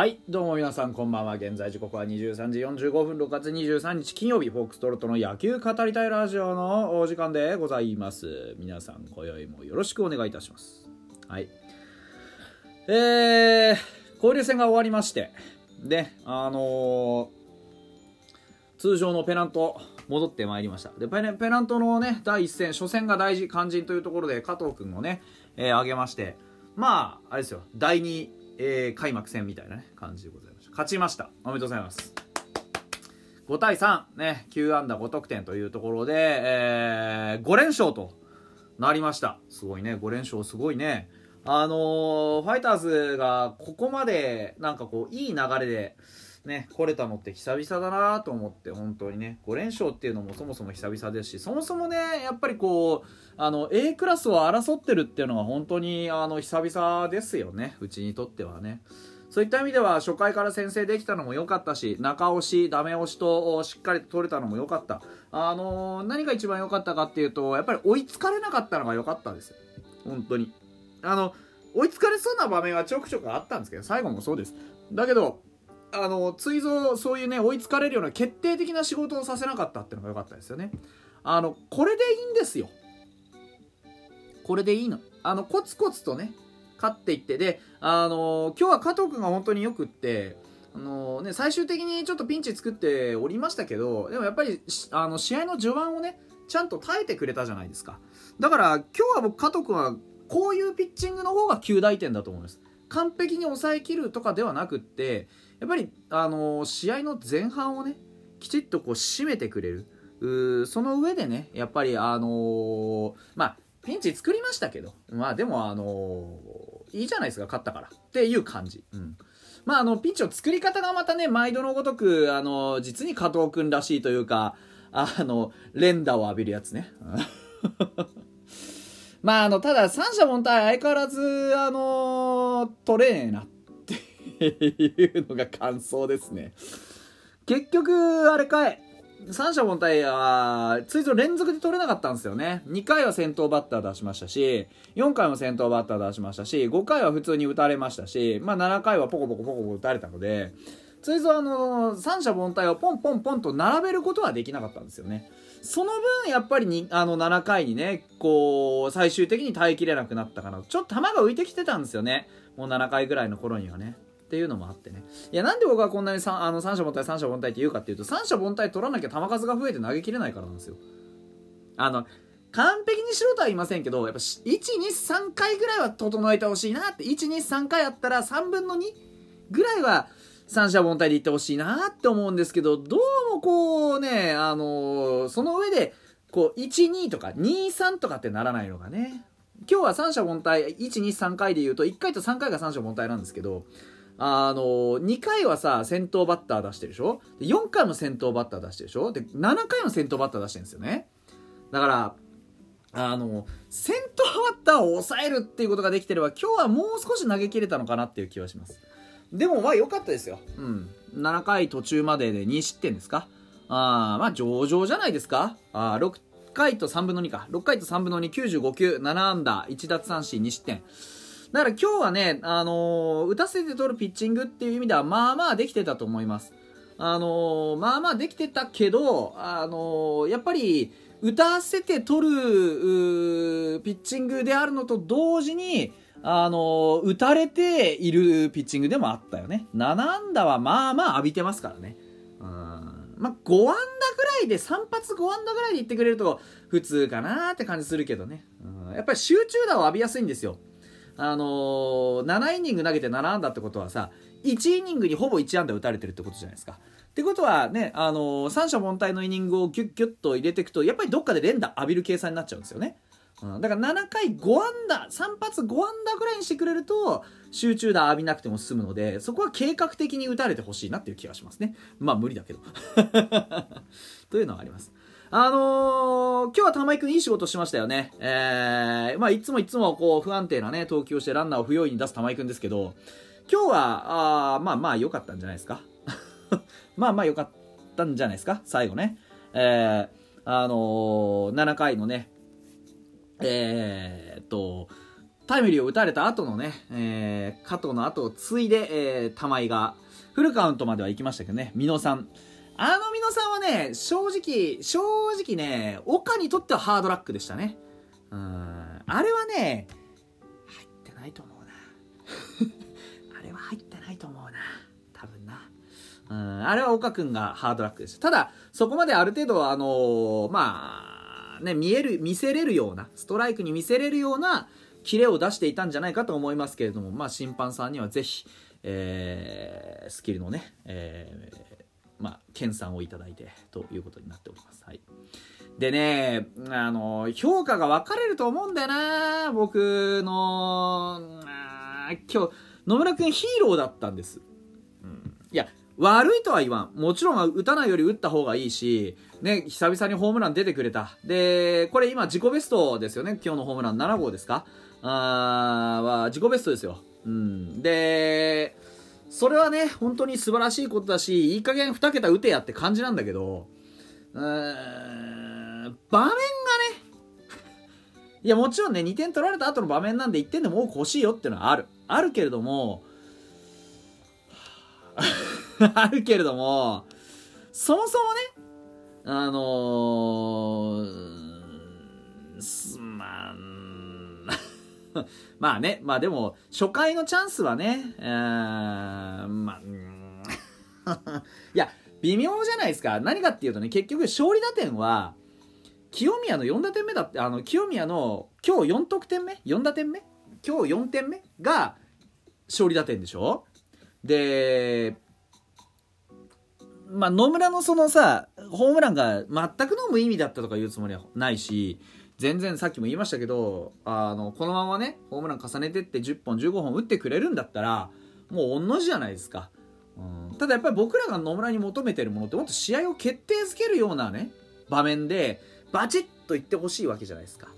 はいどうも皆さんこんばんは。現在時刻は23時45分6月23日金曜日。フォークストロットの野球語りたいラジオのお時間でございます。皆さん今宵もよろしくお願いいたします。はい。えー、交流戦が終わりまして。であのー、通常のペナント戻ってまいりました。でペナントのね第一戦初戦が大事肝心というところで加藤君をね、えー、挙げまして。まああれですよ。第2えー、開幕戦みたいな、ね、感じでございました。勝ちました。おめでとうございます。5対3、ね、9安打5得点というところで、えー、5連勝となりました。すごいね。5連勝すごいね。あのー、ファイターズがここまでなんかこういい流れでね、来れたのって久々だなと思って本当にね。5連勝っていうのもそもそも久々ですしそもそもねやっぱりこうあの A クラスを争ってるっていうのが本当にあの久々ですよね。うちにとってはね。そういった意味では初回から先制できたのも良かったし中押し、ダメ押しとしっかりと取れたのも良かった、あのー、何が一番良かったかっていうとやっぱり追いつかれなかったのが良かったですよ。本当に。あの追いつかれそうな場面はちょくちょくあったんですけど最後もそうです。だけどあの追蔵そういうね追いつかれるような決定的な仕事をさせなかったっていうのが良かったですよね。あのこれでいいんですよ。これでいいの。あのコツコツとね勝っていってであの今日は加藤君が本当によくってあのね、最終的にちょっとピンチ作っておりましたけどでもやっぱりあの試合の序盤をねちゃんと耐えてくれたじゃないですか。だから今日は僕加藤君はこういうピッチングの方が9大点だと思います。完璧に抑えきるとかではなくってやっぱり、あのー、試合の前半をねきちっとこう締めてくれる。その上でねやっぱりあのー、まあピンチ作りましたけどまあでもあのー、いいじゃないですか勝ったから。っていう感じ、うん、まああのピンチの作り方がまたね毎度のごとくあの実に加藤君らしいというかあの連打を浴びるやつね。まああのただ三者凡退相変わらずあの取れねえな。いうのが感想ですね。結局、あれかい。三者凡退は、ついぞ連続で取れなかったんですよね。2回は先頭バッター出しましたし、4回も先頭バッター出しましたし、5回は普通に打たれましたし、まあ7回はポコポコポコポコ打たれたので、ついぞあの、三者凡退をポンポンポンと並べることはできなかったんですよね。その分、やっぱりに、あの、7回にね、こう、最終的に耐えきれなくなったかな。ちょっと球が浮いてきてたんですよね。もう7回ぐらいの頃にはね。っていうのもあってね。いやなんで僕はこんなにあの三者凡退三者凡退って言うかっていうと三者凡退取らなきゃ球数が増えて投げきれないからなんですよ。あの完璧にしろとは言いませんけどやっぱ123回ぐらいは整えてほしいなって123回あったら3分の2ぐらいは三者凡退でいってほしいなって思うんですけどどうもこうねあのー、その上でこう12とか23とかってならないのがね。今日は三者凡退123回で言うと1回と3回が三者凡退なんですけどあの2回はさ先頭バッター出してるでしょ？4回も先頭バッター出してるでしょ？で7回も先頭バッター出してるんですよね。だからあの先頭バッターを抑えるっていうことができてれば今日はもう少し投げ切れたのかなっていう気はします。でもまあ良かったですよ。うん。7回途中までで2失点ですか？あまあ上々じゃないですか？あ6回と3分の2か。6回と3分の295球7安打1奪三振2失点だから今日はね、あのー、打たせて取るピッチングっていう意味では、まあまあできてたと思います。あのー、まあまあできてたけど、あのー、やっぱり、打たせて取るピッチングであるのと同時に、あの打たれているピッチングでもあったよね。7安打はまあまあ浴びてますからね。うん。まあ5安打ぐらいで、3発5安打ぐらいでいってくれると普通かなって感じするけどね。うん。やっぱり集中打を浴びやすいんですよ。あのー、7イニング投げて7安打ってことはさ1イニングにほぼ1安打打たれてるってことじゃないですか。ってことはね、あのー、三者凡退のイニングをギュッギュッと入れていくとやっぱりどっかで連打浴びる計算になっちゃうんですよね。うん、だから7回5安打3発5安打ぐらいにしてくれると集中打浴びなくても済むのでそこは計画的に打たれてほしいなっていう気がしますねまあ無理だけど というのはありますあのー、今日は玉井君いい仕事しましたよね。えー、まあ、いつもいつもこう不安定なね、投球をしてランナーを不用意に出す玉井君ですけど、今日は、あまあまあ良かったんじゃないですか？まあまあ良かったんじゃないですか、最後ね。えー、あのー、7回のね、えー、っと、タイムリーを打たれた後のね、えー、加藤の後を継いで、えー、玉井が、フルカウントまでは行きましたけどね、美濃さん。あの美濃さんはね、正直、正直ね、岡にとってはハードラックでしたね。うん。あれはね、入ってないと思うな。あれは入ってないと思うな。多分な。うん。あれは岡くんがハードラックです。ただ、そこまである程度、あのー、まあ、ね、見える、見せれるような、ストライクに見せれるような、キレを出していたんじゃないかと思いますけれども、まあ、審判さんにはぜひ、えー、スキルのね、えー、まあ、研鑽をいただいてということになっております。はい。でね、あの、評価が分かれると思うんだよな僕の、今日、野村くんヒーローだったんです。うん。いや、悪いとは言わん。もちろん打たないより打った方がいいし、ね、久々にホームラン出てくれた。で、これ今自己ベストですよね。今日のホームラン7号ですか？あは自己ベストですよ。うん。で、それはね、本当に素晴らしいことだし、いい加減2桁打てやって感じなんだけど、うーん、場面がね、いや、もちろんね、2点取られた後の場面なんで1点でも多く欲しいよっていうのはある。あるけれども、あるけれども、そもそもね、あのー、まあね、まあでも、初回のチャンスはね、えー、まあ、いや、微妙じゃないですか。何かっていうとね、結局勝利打点は、清宮の4打点目だって、あの、清宮の今日4得点目 ?4 打点目？今日4点目？が勝利打点でしょ？で、まあ、野村のそのさ、ホームランが全くの無意味だったとか言うつもりはないし、全然さっきも言いましたけど、あの、このままね、ホームラン重ねてって10本15本打ってくれるんだったら、もう同じじゃないですか。うん、ただやっぱり僕らが野村に求めてるものってもっと試合を決定づけるようなね、場面で、バチッと言ってほしいわけじゃないですか。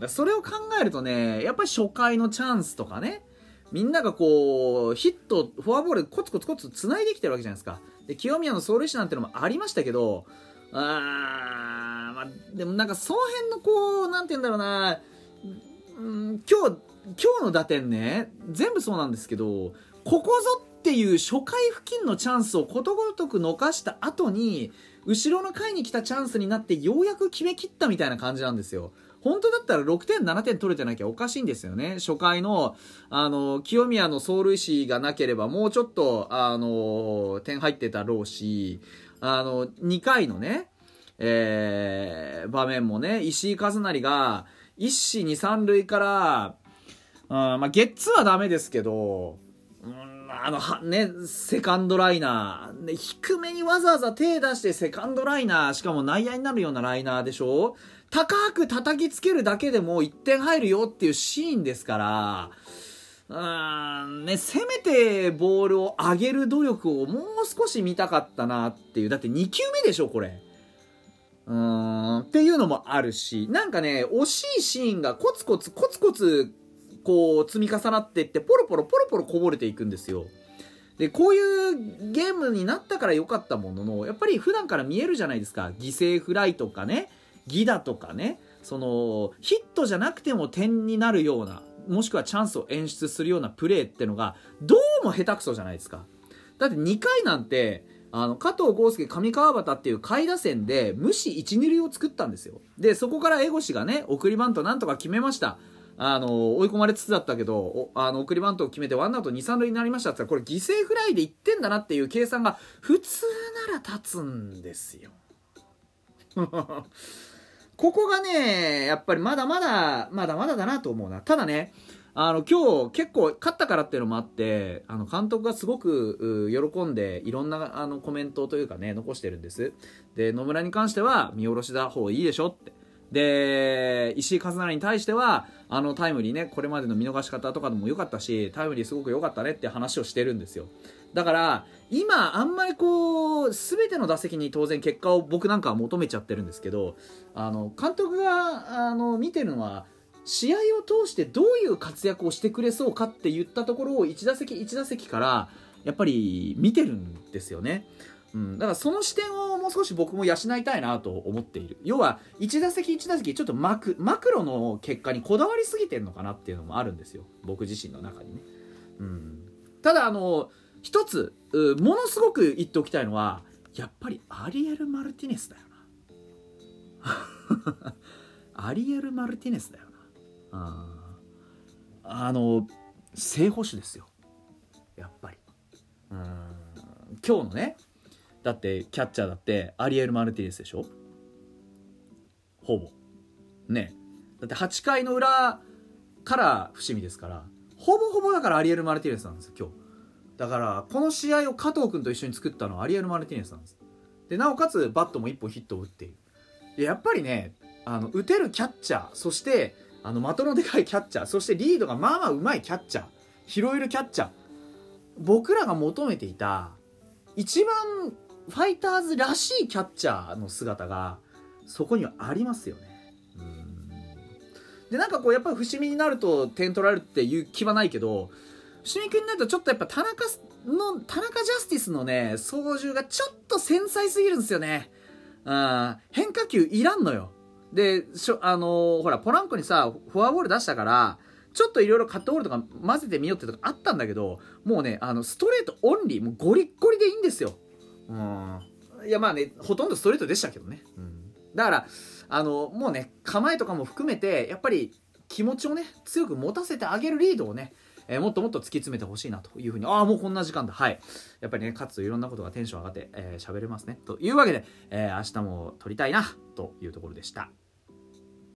うん、それを考えるとね、やっぱり初回のチャンスとかね、みんながこう、ヒット、フォアボールコツコツコツ繋いできてるわけじゃないですか。で、清宮の走塁士なんてのもありましたけど、あまでもなんかその辺のこう、なんて言うんだろうな、うん、今日、今日の打点ね、全部そうなんですけど、ここぞっていう初回付近のチャンスをことごとく逃した後に、後ろの回に来たチャンスになってようやく決めきったみたいな感じなんですよ。本当だったら6点、7点取れてなきゃおかしいんですよね。初回の、あの、清宮の走塁士がなければもうちょっと、あの、点入ってたろうし、あの、2回のね、えー、場面もね、石井和成が、一死二三塁から、うん、まあ、ゲッツはダメですけど、うん、あの、は、ね、セカンドライナー、ね、低めにわざわざ手出してセカンドライナー、しかも内野になるようなライナーでしょ高く叩きつけるだけでも1点入るよっていうシーンですから、うーん、ね、せめてボールを上げる努力をもう少し見たかったなっていう。だって2球目でしょ、これ。うん、っていうのもあるし、なんかね、惜しいシーンがコツコツコツコツ、こう、積み重なっていって、ポロポロポロポロこぼれていくんですよ。で、こういうゲームになったから良かったものの、やっぱり普段から見えるじゃないですか。犠牲フライとかね、犠打とかねそのヒットじゃなくても点になるようなもしくはチャンスを演出するようなプレーってのがどうも下手くそじゃないですかだって2回なんてあの加藤豪介上川端っていう下位打線で無視1、2塁を作ったんですよ。でそこから江越がね送りバントなんとか決めました。あの追い込まれつつだったけどあの送りバントを決めてワンアウト2、3塁になりましたってこれ犠牲フライで1点だなっていう計算が普通なら立つんですよ。ここがね、やっぱりまだまだ、まだまだだなと思うな。ただね、あの、今日結構勝ったからっていうのもあって、あの、監督がすごく喜んで、いろんなあのコメントというかね、残してるんです。で、野村に関しては、見下ろしだ方がいいでしょって。で、石井和成に対しては、あのタイムリーね、これまでの見逃し方とかでも良かったし、タイムリーすごく良かったねって話をしてるんですよ。だから、今、あんまりこう、すべての打席に当然結果を僕なんかは求めちゃってるんですけど、あの、監督が、あの、見てるのは、試合を通してどういう活躍をしてくれそうかって言ったところを1打席1打席から、やっぱり見てるんですよね。うん、だからその視点をもう少し僕も養いたいなと思っている。要は1打席1打席ちょっとマクマクロの結果にこだわりすぎてるのかなっていうのもあるんですよ。僕自身の中にね、うん、ただあの一つものすごく言っておきたいのはやっぱりアリエル・マルティネスだよな。アリエル・マルティネスだよあの正捕手ですよ。やっぱり。うん。今日のねだってキャッチャーだってアリエル・マルティネスでしょ？ほぼ。ね。だって8回の裏から伏見ですからほぼほぼだからアリエル・マルティネスなんですよ今日。だからこの試合を加藤君と一緒に作ったのはアリエル・マルティネスなんです。でなおかつバットも1本ヒットを打っている。やっぱりねあの打てるキャッチャーそしてあの的のでかいキャッチャーそしてリードがまあまあうまいキャッチャー拾えるキャッチャー僕らが求めていた一番ファイターズらしいキャッチャーの姿がそこにはありますよね。でなんかこうやっぱり伏見になると点取られるっていう気はないけど伏見君になるとちょっとやっぱ田中の田中ジャスティスのね操縦がちょっと繊細すぎるんですよね。うん、変化球いらんのよ。でしょあのー、ほらポランコにさフォアボール出したからちょっといろいろカットボールとか混ぜてみようってとかあったんだけどもうねあのストレートオンリーもうゴリッゴリでいいんですようんいやまあねほとんどストレートでしたけどね、うん、だからあのもうね構えとかも含めてやっぱり気持ちをね強く持たせてあげるリードをねえー、もっともっと突き詰めてほしいなというふうに、ああ、もうこんな時間だ。はい。やっぱりね、勝つといろんなことがテンション上がって、えー、喋れますね。というわけで、えー、明日も撮りたいな、というところでした。